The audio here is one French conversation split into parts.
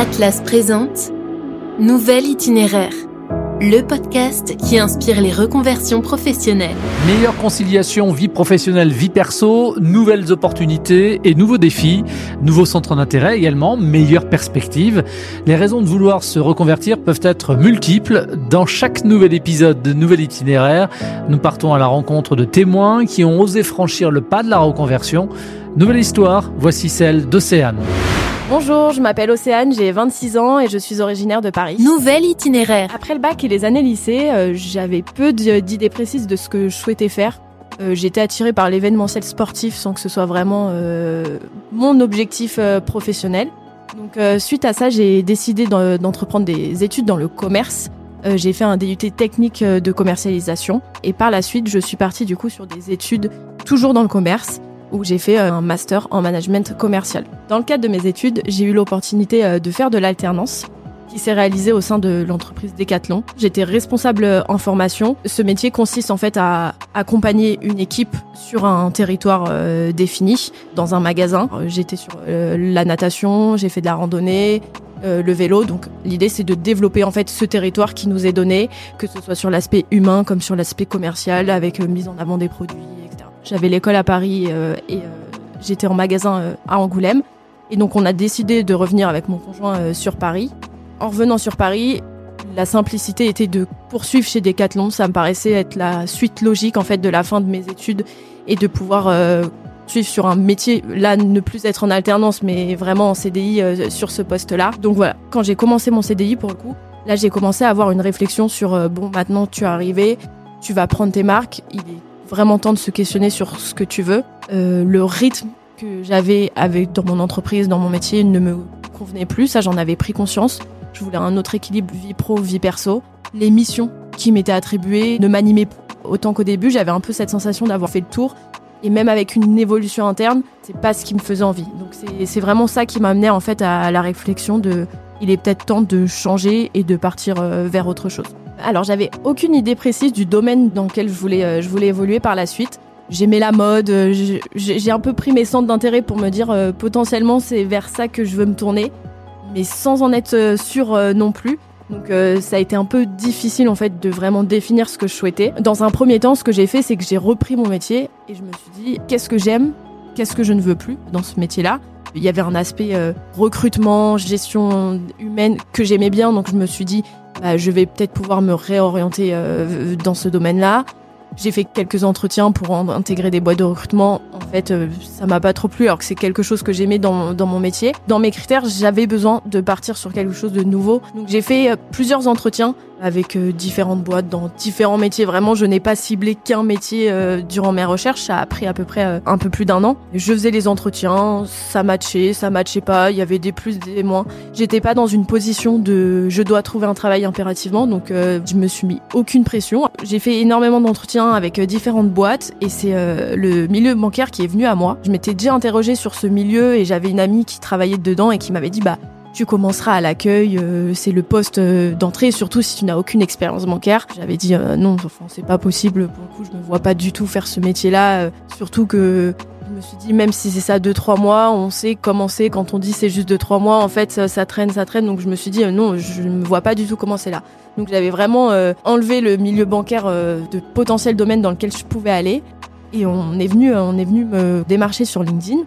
Atlas présente Nouvel itinéraire, le podcast qui inspire les reconversions professionnelles. Meilleure conciliation vie professionnelle, vie perso, nouvelles opportunités et nouveaux défis, nouveaux centres d'intérêt également, meilleures perspectives. Les raisons de vouloir se reconvertir peuvent être multiples. Dans chaque nouvel épisode de Nouvel itinéraire, nous partons à la rencontre de témoins qui ont osé franchir le pas de la reconversion. Nouvelle histoire, voici celle d'Océane. Bonjour, je m'appelle Océane, j'ai 26 ans et je suis originaire de Paris. Nouvel itinéraire. Après le bac et les années lycée, euh, j'avais peu d'idées précises de ce que je souhaitais faire. Euh, J'étais attirée par l'événementiel sportif sans que ce soit vraiment euh, mon objectif professionnel. Donc suite à ça, j'ai décidé d'entreprendre des études dans le commerce. J'ai fait un DUT technique de commercialisation et par la suite, je suis partie du coup sur des études toujours dans le commerce où j'ai fait euh, un master en management commercial. Dans le cadre de mes études, j'ai eu l'opportunité euh, de faire de l'alternance qui s'est réalisée au sein de l'entreprise Decathlon. J'étais responsable euh, en formation. Ce métier consiste en fait à accompagner une équipe sur un territoire défini, dans un magasin. J'étais sur la natation, j'ai fait de la randonnée, le vélo. Donc l'idée c'est de développer en fait ce territoire qui nous est donné, que ce soit sur l'aspect humain comme sur l'aspect commercial, avec mise en avant des produits, j'avais l'école à Paris euh, et euh, j'étais en magasin euh, à Angoulême. Et donc on a décidé de revenir avec mon conjoint sur Paris. En revenant sur Paris, la simplicité était de poursuivre chez Decathlon. Ça me paraissait être la suite logique en fait de la fin de mes études et de pouvoir suivre sur un métier, là ne plus être en alternance, mais vraiment en CDI sur ce poste-là. Donc voilà, quand j'ai commencé mon CDI pour le coup, là j'ai commencé à avoir une réflexion sur bon maintenant tu es arrivé, tu vas prendre tes marques, il est vraiment temps de se questionner sur ce que tu veux. Euh, le rythme que j'avais avec dans mon entreprise, dans mon métier, ne me convenait plus. Ça, j'en avais pris conscience. Je voulais un autre équilibre vie pro, vie perso. Les missions qui m'étaient attribuées ne m'animaient autant qu'au début. J'avais un peu cette sensation d'avoir fait le tour. Et même avec une évolution interne, c'est pas ce qui me faisait envie. Donc c'est vraiment ça qui m'a amené en fait à la réflexion de il est peut-être temps de changer et de partir euh, vers autre chose. Alors j'avais aucune idée précise du domaine dans lequel je voulais, euh, évoluer par la suite. J'aimais la mode, euh, j'ai un peu pris mes centres d'intérêt pour me dire euh, potentiellement c'est vers ça que je veux me tourner, mais sans en être sûr non plus. Donc ça a été un peu difficile en fait de vraiment définir ce que je souhaitais. Dans un premier temps, ce que j'ai fait, c'est que j'ai repris mon métier et je me suis dit qu'est-ce que j'aime, qu'est-ce que je ne veux plus dans ce métier-là? Il y avait un aspect recrutement, gestion humaine que j'aimais bien, donc je me suis dit bah, je vais peut-être pouvoir me réorienter euh, dans ce domaine-là. J'ai fait quelques entretiens pour intégrer des boîtes de recrutement. En fait, euh, ça m'a pas trop plu, alors que c'est quelque chose que j'aimais dans, dans mon métier. Dans mes critères, j'avais besoin de partir sur quelque chose de nouveau. Donc j'ai fait euh, plusieurs entretiens avec euh, différentes boîtes dans différents métiers. Vraiment, je n'ai pas ciblé qu'un métier euh, durant mes recherches. Ça a pris à peu près euh, un peu plus d'un an. Je faisais les entretiens, ça matchait, ça matchait pas. Il y avait des plus, des moins. J'étais pas dans une position de je dois trouver un travail impérativement, donc je me suis mis aucune pression. J'ai fait énormément d'entretiens avec différentes boîtes et c'est le milieu bancaire qui est venu à moi. Je m'étais déjà interrogée sur ce milieu et j'avais une amie qui travaillait dedans et qui m'avait dit bah tu commenceras à l'accueil, euh, c'est le poste euh, d'entrée, surtout si tu n'as aucune expérience bancaire. J'avais dit euh, non, c'est pas possible, pour le coup, je me vois pas du tout faire ce métier-là, surtout que je me suis dit, même si c'est ça 2-3 mois, on sait comment c'est quand on dit c'est juste 2-3 mois, en fait, ça, ça, traîne, ça traîne, donc je me suis dit non, je ne me vois pas du tout comment c'est là. Donc j'avais vraiment enlevé le milieu bancaire de potentiel domaine dans lequel je pouvais aller. Et on est venu, on est venu me démarcher sur LinkedIn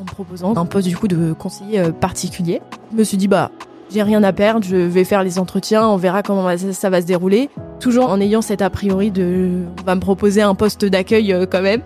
en me proposant un poste du coup de conseiller euh, particulier. Je me suis dit bah j'ai rien à perdre, je vais faire les entretiens, on verra comment ça va se dérouler. Toujours en ayant cet a priori de on va me proposer un poste d'accueil euh, quand même.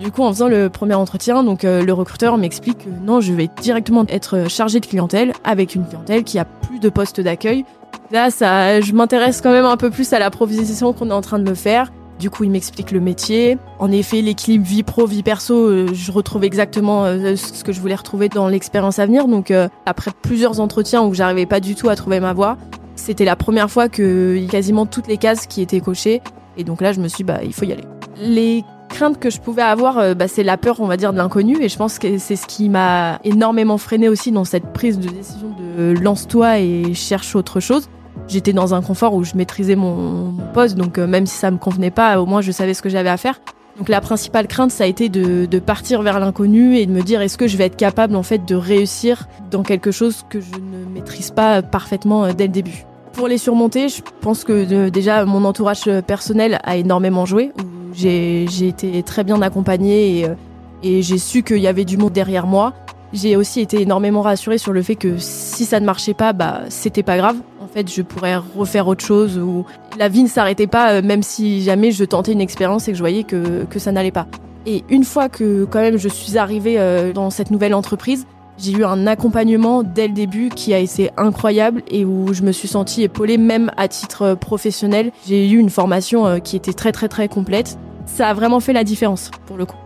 Du coup, en faisant le premier entretien, donc euh, le recruteur m'explique que non, je vais directement être chargé de clientèle avec une clientèle qui a plus de postes d'accueil. Là, ça, je m'intéresse quand même un peu plus à la proposition qu'on est en train de me faire. Du coup, il m'explique le métier. En effet, l'équilibre vie pro, vie perso, euh, je retrouve exactement euh, ce que je voulais retrouver dans l'expérience à venir. Donc, euh, après plusieurs entretiens où j'arrivais pas du tout à trouver ma voie, c'était la première fois que quasiment toutes les cases qui étaient cochées. Et donc là, je me suis dit, bah, il faut y aller. Les craintes que je pouvais avoir, bah, c'est la peur, on va dire, de l'inconnu. Et je pense que c'est ce qui m'a énormément freiné aussi dans cette prise de décision de lance-toi et cherche autre chose j'étais dans un confort où je maîtrisais mon, poste, donc euh, même si ça me convenait pas, au moins je savais ce que j'avais à faire. Donc la principale crainte, ça a été de, partir vers l'inconnu et de me dire est-ce que je vais être capable en fait de réussir dans quelque chose que je ne maîtrise pas parfaitement euh, dès le début. Pour les surmonter, je pense que de- déjà mon entourage personnel a énormément joué. J'ai été très bien accompagnée et, euh, et j'ai su qu'il y avait du monde derrière moi. J'ai aussi été énormément rassurée sur le fait que si ça ne marchait pas, bah c'était pas grave. Fait, je pourrais refaire autre chose ou la vie ne s'arrêtait pas, euh, même si jamais je tentais une expérience et que je voyais que, que ça n'allait pas. Et une fois que quand même je suis arrivée euh, dans cette nouvelle entreprise, j'ai eu un accompagnement dès le début qui a été incroyable et où je me suis sentie épaulée même à titre euh, professionnel. J'ai eu une formation qui était très très très complète. Ça a vraiment fait la différence pour le coup.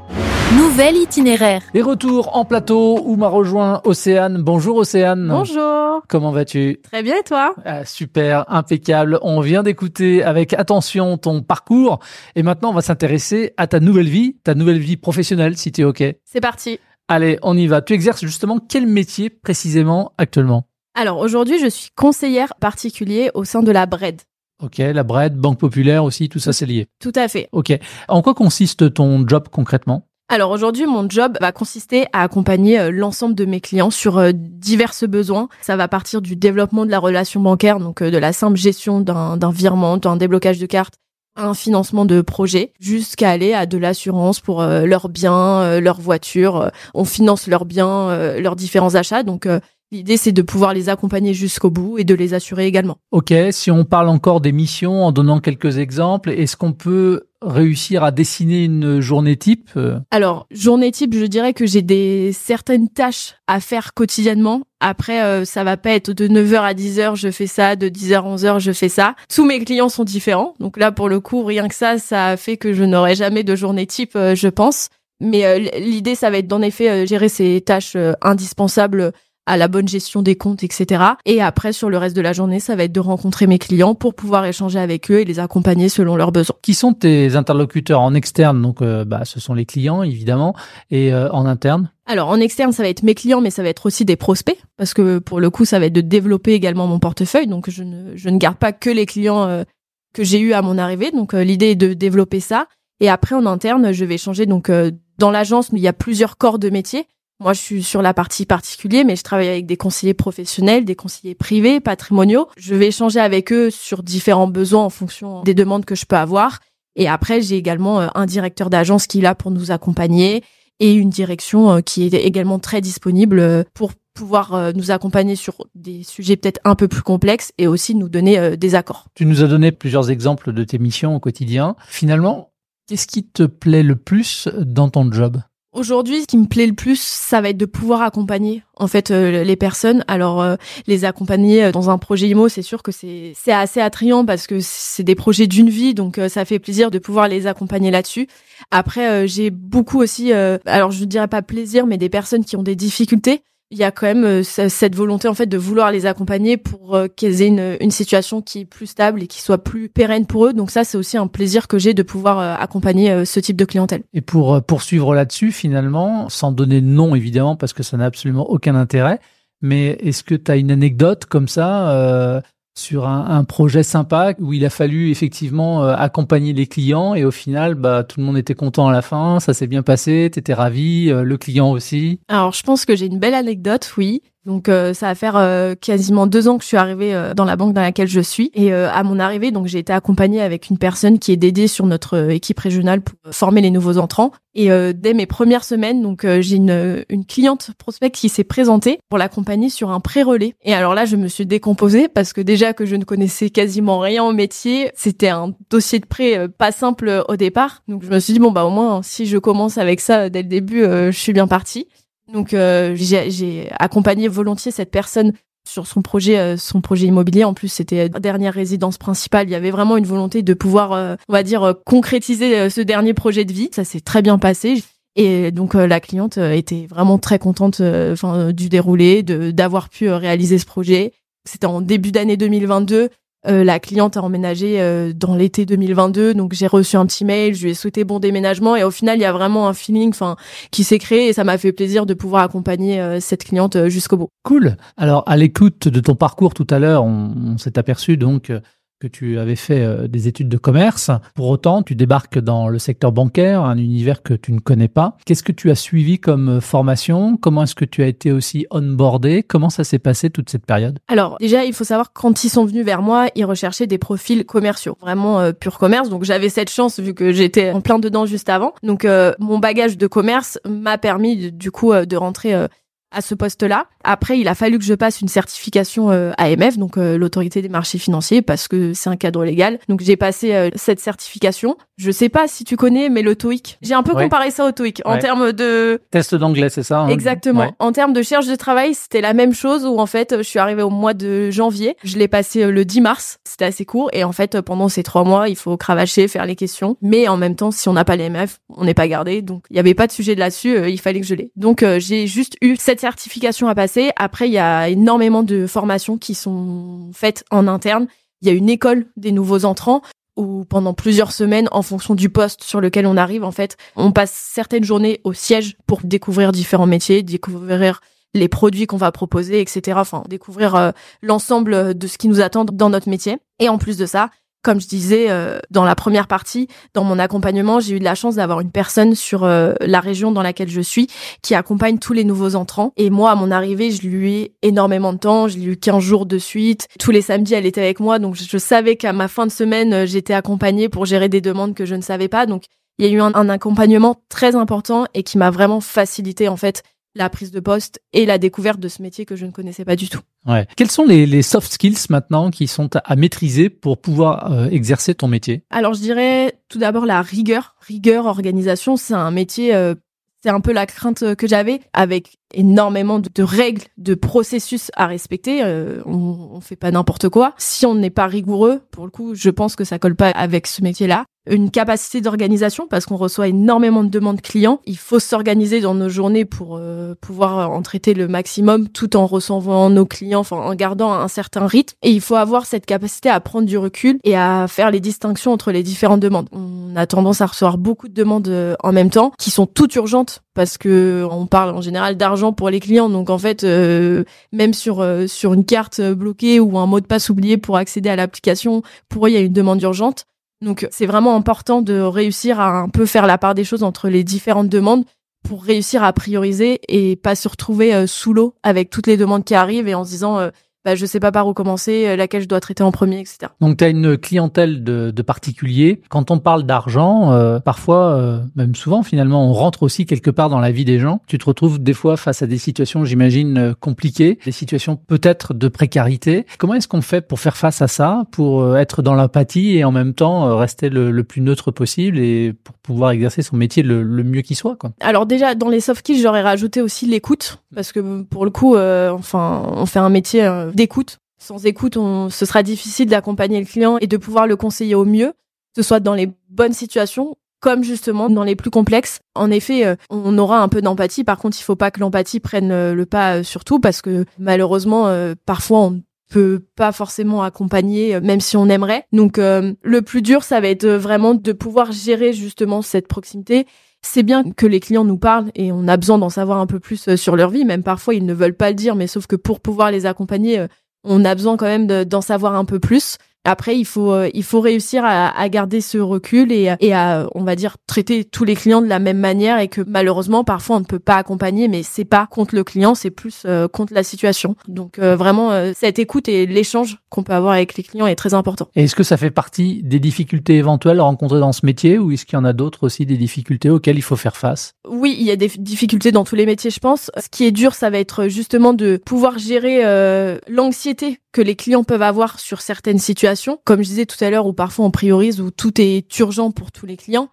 Nouvel itinéraire. Et retour en plateau où m'a rejoint Océane. Bonjour Océane. Bonjour. Comment vas-tu? Très bien et toi? Ah, Super, impeccable. On vient d'écouter avec attention ton parcours et maintenant on va s'intéresser à ta nouvelle vie, ta nouvelle vie professionnelle si tu es OK. C'est parti. Allez, on y va. Tu exerces justement quel métier précisément actuellement? Alors aujourd'hui, je suis conseillère particulier au sein de la BRED. Ok, la BRED, Banque Populaire aussi, tout ça c'est lié. Tout à fait. Ok. En quoi consiste ton job concrètement? Alors aujourd'hui, mon job va consister à accompagner euh, l'ensemble de mes clients sur euh, divers besoins. Ça va partir du développement de la relation bancaire, donc euh, de la simple gestion d'un virement, d'un déblocage de carte, un financement de projet, jusqu'à aller à de l'assurance pour leurs biens, leurs voitures. On finance leurs biens, leurs différents achats. Donc l'idée, c'est de pouvoir les accompagner jusqu'au bout et de les assurer également. Ok, si on parle encore des missions en donnant quelques exemples, est-ce qu'on peut réussir à dessiner une journée type Euh, Alors, journée type, je dirais que j'ai des certaines tâches à faire quotidiennement. Après, euh, ça va pas être de 9h à 10h, je fais ça, de 10h à 11h, je fais ça. Tous mes clients sont différents. Donc là, pour le coup, rien que ça, ça fait que je n'aurai jamais de journée type, euh, je pense. Mais euh, l'idée, ça va être d'en effet gérer ces tâches indispensables à la bonne gestion des comptes, etc. Et après, sur le reste de la journée, ça va être de rencontrer mes clients pour pouvoir échanger avec eux et les accompagner selon leurs besoins. Qui sont tes interlocuteurs en externe? Donc, euh, bah, ce sont les clients évidemment, et euh, en interne? Alors en externe, ça va être mes clients, mais ça va être aussi des prospects, parce que pour le coup, ça va être de développer également mon portefeuille. Donc je ne, je ne garde pas que les clients euh, que j'ai eu à mon arrivée. Donc euh, l'idée est de développer ça. Et après en interne, je vais changer. Donc euh, dans l'agence, il y a plusieurs corps de métier. Moi, je suis sur la partie particulier, mais je travaille avec des conseillers professionnels, des conseillers privés, patrimoniaux. Je vais échanger avec eux sur différents besoins en fonction des demandes que je peux avoir. Et après, j'ai également euh, un directeur d'agence qui est là pour nous accompagner et une direction euh, qui est également très disponible euh, pour pouvoir nous accompagner sur des sujets peut-être un peu plus complexes et aussi nous donner des accords. Tu nous as donné plusieurs exemples de tes missions au quotidien. Finalement, qu'est-ce qui te plaît le plus dans ton job? Aujourd'hui, ce qui me plaît le plus, ça va être de pouvoir accompagner en fait euh, les personnes. Alors euh, les accompagner euh, dans un projet IMO, c'est sûr que c'est c'est assez attrayant parce que c'est des projets d'une vie, donc euh, ça fait plaisir de pouvoir les accompagner là-dessus. Après, euh, j'ai beaucoup aussi, euh, alors je ne dirais pas plaisir, mais des personnes qui ont des difficultés. Il y a quand même euh, ce- cette volonté en fait de vouloir les accompagner pour euh, qu'elles aient une, une situation qui est plus stable et qui soit plus pérenne pour eux. Donc ça, c'est aussi un plaisir que j'ai de pouvoir euh, accompagner ce type de clientèle. Et pour poursuivre là-dessus, finalement, sans donner de nom évidemment, parce que ça n'a absolument aucun intérêt, mais est-ce que tu as une anecdote comme ça euh, sur un, projet sympa où il a fallu effectivement euh, accompagner les clients et au final, bah, tout le monde était content à la fin, ça s'est bien passé, tu étais ravi, euh, le client aussi Alors, je pense que j'ai une belle anecdote, oui. Donc, euh, ça va faire euh, quasiment deux ans que je suis arrivée euh, dans la banque dans laquelle je suis. Et euh, à mon arrivée, donc j'ai été accompagnée avec une personne qui est dédiée sur notre euh, équipe régionale pour euh, former les nouveaux entrants. Et dès mes premières semaines, donc j'ai une, une cliente prospect qui s'est présentée pour l'accompagner sur un pré-relais. Et alors là, je me suis décomposée parce que déjà que je ne connaissais quasiment rien au métier, c'était un dossier de prêt pas simple au départ. Donc je me suis dit bon bah au moins si je commence avec ça dès le début, je suis bien partie. Donc euh, j'ai accompagné volontiers cette personne sur son projet euh, son projet immobilier. En plus c'était la dernière résidence principale. Il y avait vraiment une volonté de pouvoir euh, on va dire euh, concrétiser euh, ce dernier projet de vie. Ça s'est très bien passé. Et donc euh, la cliente euh, était vraiment très contente euh, enfin euh, du déroulé d'avoir pu euh, réaliser ce projet. C'était en début d'année 2022 euh, la cliente a emménagé euh, dans l'été 2022, donc j'ai reçu un petit mail, je lui ai souhaité bon déménagement et au final il y a vraiment un feeling, qui s'est créé et ça m'a fait plaisir de pouvoir accompagner euh, cette cliente jusqu'au bout. Cool. Alors, à l'écoute de ton parcours tout à l'heure, on, s'est aperçu donc que tu avais fait euh, des études de commerce. Pour autant, tu débarques dans le secteur bancaire, un univers que tu ne connais pas. Qu'est-ce que tu as suivi comme euh, formation? Comment est-ce que tu as été aussi onboardé? Comment ça s'est passé toute cette période? Alors déjà, il faut savoir que quand ils sont venus vers moi, ils recherchaient des profils commerciaux, vraiment euh, pur commerce. Donc j'avais cette chance vu que j'étais en plein dedans juste avant. Donc mon bagage de commerce m'a permis du coup de rentrer à ce poste-là. Après, il a fallu que je passe une certification euh, AMF, donc euh, l'autorité des marchés financiers, parce que c'est un cadre légal. Donc j'ai passé euh, cette certification. Je sais pas si tu connais, mais le TOEIC. J'ai un peu comparé ça au TOEIC en termes de test d'anglais, c'est ça hein? Exactement. En termes de recherche de travail, c'était la même chose. Où en fait, je suis arrivée au mois de janvier. Je l'ai passé le 10 mars. C'était assez court. Et en fait, pendant ces trois mois, il faut cravacher, faire les questions. Mais en même temps, si on n'a pas l'AMF, on n'est pas gardé. Donc il n'y avait pas de sujet de là-dessus. il fallait que je l'ai. Donc j'ai juste eu cette certification à passer. Après, il y a énormément de formations qui sont faites en interne. Il y a une école des nouveaux entrants où pendant plusieurs semaines, en fonction du poste sur lequel on arrive, en fait, on passe certaines journées au siège pour découvrir différents métiers, découvrir les produits qu'on va proposer, etc. Enfin, découvrir euh, l'ensemble de ce qui nous attend dans notre métier. Et en plus de ça, comme je disais euh, dans la première partie, dans mon accompagnement, j'ai eu de la chance d'avoir une personne sur euh, la région dans laquelle je suis qui accompagne tous les nouveaux entrants. Et moi, à mon arrivée, je lui ai énormément de temps. Je lui ai eu 15 jours de suite. Tous les samedis, elle était avec moi. Donc, je savais qu'à ma fin de semaine, euh, j'étais accompagnée pour gérer des demandes que je ne savais pas. Donc, il y a eu un, un accompagnement très important et qui m'a vraiment facilité, en fait, la prise de poste et la découverte de ce métier que je ne connaissais pas du tout. Ouais. Quels sont les, les soft skills maintenant qui sont à maîtriser pour pouvoir euh, exercer ton métier? Alors je dirais tout d'abord la rigueur. Rigueur, organisation, c'est un métier, euh, c'est un peu la crainte que j'avais avec énormément de, règles, de processus à respecter. Euh, on, on fait pas n'importe quoi. Si on n'est pas rigoureux, pour le coup, je pense que ça colle pas avec ce métier-là une capacité d'organisation parce qu'on reçoit énormément de demandes clients. Il faut s'organiser dans nos journées pour euh, pouvoir en traiter le maximum tout en recevant nos clients, enfin en gardant un certain rythme. Et il faut avoir cette capacité à prendre du recul et à faire les distinctions entre les différentes demandes. On a tendance à recevoir beaucoup de demandes euh, en même temps qui sont toutes urgentes parce que on parle en général d'argent pour les clients. Donc en fait, euh, même sur sur une carte bloquée ou un mot de passe oublié pour accéder à l'application, pour eux il y a une demande urgente. Donc c'est vraiment important de réussir à un peu faire la part des choses entre les différentes demandes pour réussir à prioriser et pas se retrouver euh, sous l'eau avec toutes les demandes qui arrivent et en se disant euh, bah, je sais pas par où commencer, euh, laquelle je dois traiter en premier, etc. Donc tu as une clientèle de, de, particuliers. Quand on parle d'argent, euh, parfois, euh, même souvent finalement, on rentre aussi quelque part dans la vie des gens. Tu te retrouves des fois face à des situations, j'imagine, compliquées, des situations peut-être de précarité. Comment est-ce qu'on fait pour faire face à ça, pour être dans l'empathie et en même temps rester le, le, plus neutre possible et pour pouvoir exercer son métier le, mieux qui soit quoi. Alors déjà, dans les soft skills, j'aurais rajouté aussi l'écoute parce que pour le coup, enfin, on fait un métier d'écoute. Sans écoute, ce sera difficile d'accompagner le client et de pouvoir le conseiller au mieux, que ce soit dans les bonnes situations comme justement dans les plus complexes. En effet, euh, on aura un peu d'empathie. Par contre, il faut pas que l'empathie prenne euh, le pas euh, sur tout parce que malheureusement, parfois on peut pas forcément accompagner même si on aimerait. Donc le plus dur ça va être vraiment de pouvoir gérer justement cette proximité. C'est bien que les clients nous parlent et on a besoin d'en savoir un peu plus sur leur vie, même parfois ils ne veulent pas le dire mais sauf que pour pouvoir les accompagner on a besoin quand même d'en savoir un peu plus. Après, il faut euh, il faut réussir à, à garder ce recul et, et, à on va dire traiter tous les clients de la même manière et que malheureusement parfois on ne peut pas accompagner, mais c'est pas contre le client, c'est plus euh, contre la situation. Donc euh, vraiment cette écoute et l'échange qu'on peut avoir avec les clients est très important. Et est-ce que ça fait partie des difficultés éventuelles rencontrées dans ce métier ou est-ce qu'il y en a d'autres aussi des difficultés auxquelles il faut faire face? Oui, il y a des difficultés dans tous les métiers, je pense. Ce qui est dur, ça va être justement de pouvoir gérer l'anxiété que les clients peuvent avoir sur certaines situations. Comme je disais tout à l'heure, où parfois on priorise, où tout est urgent pour tous les clients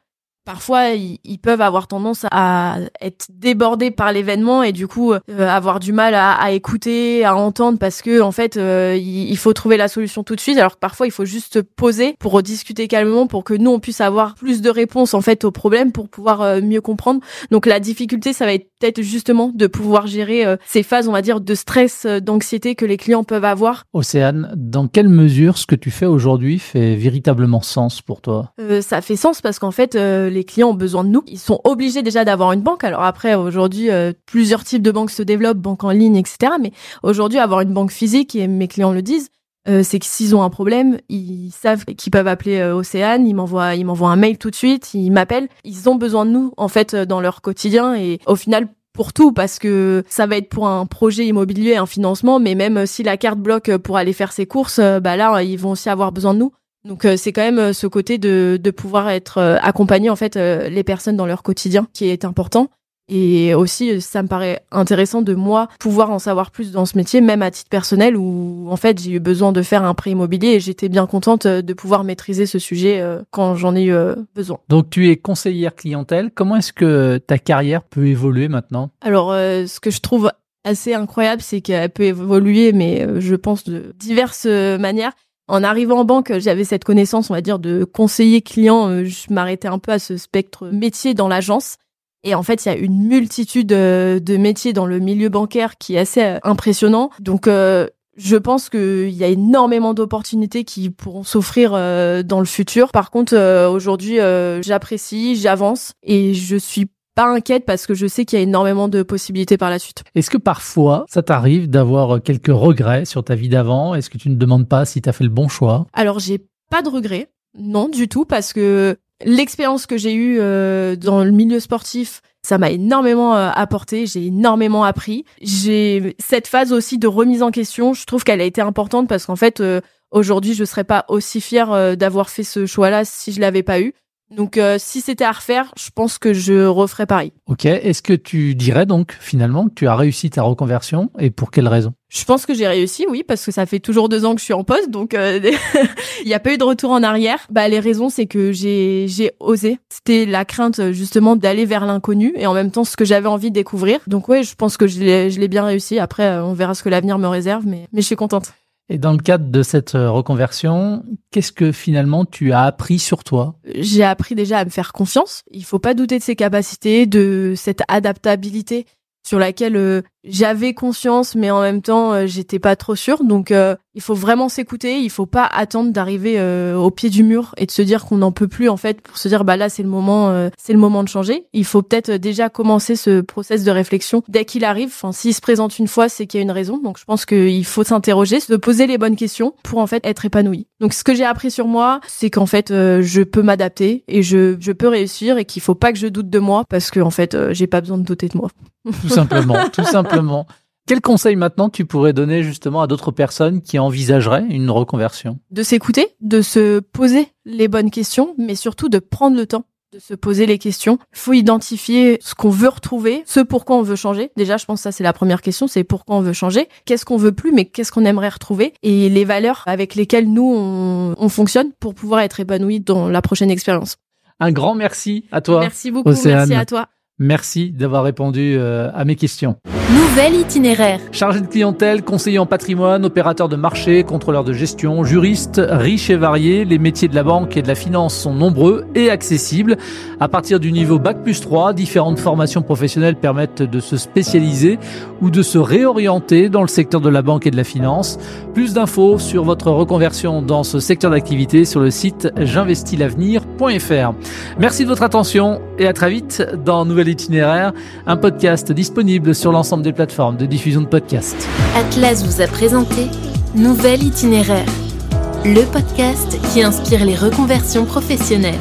parfois ils, peuvent avoir tendance à être débordés par l'événement et du coup euh, avoir du mal à, écouter, à entendre parce que en fait euh, il, faut trouver la solution tout de suite alors que parfois il faut juste poser pour discuter calmement pour que nous on puisse avoir plus de réponses en fait aux problèmes pour pouvoir euh, mieux comprendre. Donc la difficulté ça va être peut-être justement de pouvoir gérer ces phases on va dire de stress, d'anxiété que les clients peuvent avoir. Océane, dans quelle mesure ce que tu fais aujourd'hui fait véritablement sens pour toi? Ça fait sens parce qu'en fait les clients ont besoin de nous. Ils sont obligés déjà d'avoir une banque. Alors après, aujourd'hui, euh, plusieurs types de banques se développent, banques en ligne, etc. Mais aujourd'hui, avoir une banque physique, et mes clients le disent, euh, c'est que s'ils ont un problème, ils savent qu'ils peuvent appeler euh, Océane, ils m'envoient, ils m'envoient un mail tout de suite, ils m'appellent. Ils ont besoin de nous en fait dans leur quotidien et au final pour tout parce que ça va être pour un projet immobilier, un financement, mais même si la carte bloque pour aller faire ses courses, bah là ils vont aussi avoir besoin de nous. Donc c'est quand même ce côté de, de pouvoir être accompagné en fait les personnes dans leur quotidien qui est important. Et aussi, ça me paraît intéressant de moi pouvoir en savoir plus dans ce métier, même à titre personnel, où en fait j'ai eu besoin de faire un prêt immobilier et j'étais bien contente de pouvoir maîtriser ce sujet euh, quand j'en ai eu euh, besoin. Donc tu es conseillère clientèle. Comment est-ce que ta carrière peut évoluer maintenant? Alors, euh, ce que je trouve assez incroyable, c'est qu'elle peut évoluer, mais je pense de diverses manières. En arrivant en banque, j'avais cette connaissance, on va dire, de conseiller client. Je m'arrêtais un peu à ce spectre métier dans l'agence. Et en fait, il y a une multitude euh, de métiers dans le milieu bancaire qui est assez euh, impressionnant. Donc, euh, je pense qu'il y a énormément d'opportunités qui pourront s'offrir dans le futur. Par contre, aujourd'hui, j'apprécie, j'avance et je suis pas inquiète parce que je sais qu'il y a énormément de possibilités par la suite. Est-ce que parfois ça t'arrive d'avoir quelques regrets sur ta vie d'avant? Est-ce que tu ne demandes pas si tu as fait le bon choix? Alors j'ai pas de regrets, non du tout parce que L'expérience que j'ai eue euh, dans le milieu sportif, ça m'a énormément euh, apporté, j'ai énormément appris. J'ai cette phase aussi de remise en question, je trouve qu'elle a été importante parce qu'en fait, euh, aujourd'hui, je serais pas aussi fière d'avoir fait ce choix-là si je l'avais pas eu. Donc si c'était à refaire, je pense que je referais pareil. Ok, est-ce que tu dirais donc finalement que tu as réussi ta reconversion et pour quelle raison? Je pense que j'ai réussi, oui, parce que ça fait toujours deux ans que je suis en poste, donc euh, il n'y a pas eu de retour en arrière. Bah les raisons, c'est que j'ai j'ai osé. C'était la crainte justement d'aller vers l'inconnu et en même temps ce que j'avais envie de découvrir. Donc ouais, je pense que je l'ai je l'ai bien réussi. Après, euh, on verra ce que l'avenir me réserve, mais mais je suis contente. Et dans le cadre de cette euh, reconversion, qu'est-ce que finalement tu as appris sur toi? J'ai appris déjà à me faire confiance. Il faut pas douter de ses capacités, de cette adaptabilité sur laquelle euh, j'avais conscience, mais en même temps, euh, j'étais pas trop sûre. Donc, euh, il faut vraiment s'écouter. Il faut pas attendre d'arriver au pied du mur et de se dire qu'on n'en peut plus en fait pour se dire bah là c'est le moment, c'est le moment de changer. Il faut peut-être déjà commencer ce process de réflexion dès qu'il arrive. Enfin, s'il se présente une fois, c'est qu'il y a une raison. Donc, je pense qu'il faut s'interroger, se poser les bonnes questions pour en fait être épanoui. Donc, ce que j'ai appris sur moi, c'est qu'en fait, je peux m'adapter et je, je peux réussir et qu'il faut pas que je doute de moi parce que en fait, j'ai pas besoin de douter de moi. Tout simplement, tout simplement. Quel conseil maintenant tu pourrais donner justement à d'autres personnes qui envisageraient une reconversion? De s'écouter, de se poser les bonnes questions, mais surtout de prendre le temps de se poser les questions. Il faut identifier ce qu'on veut retrouver, ce pourquoi on veut changer. Déjà, je pense que ça c'est la première question, c'est pourquoi on veut changer, qu'est-ce qu'on veut plus, mais qu'est-ce qu'on aimerait retrouver, et les valeurs avec lesquelles nous on, on fonctionne pour pouvoir être épanoui dans la prochaine expérience. Un grand merci à toi. Merci beaucoup, merci à toi. Merci d'avoir répondu euh, à mes questions. Nouvel itinéraire. Chargé de clientèle, conseiller en patrimoine, opérateur de marché, contrôleur de gestion, juriste, riche et varié, les métiers de la banque et de la finance sont nombreux et accessibles. À partir du niveau Bac plus 3, différentes formations professionnelles permettent de se spécialiser ou de se réorienter dans le secteur de la banque et de la finance. Plus d'infos sur votre reconversion dans ce secteur d'activité sur le site j'investilavenir.fr. Merci de votre attention et à très vite dans Nouvel Itinéraire, un podcast disponible sur l'ensemble de diffusion de podcasts. Atlas vous a présenté Nouvel Itinéraire, le podcast qui inspire les reconversions professionnelles.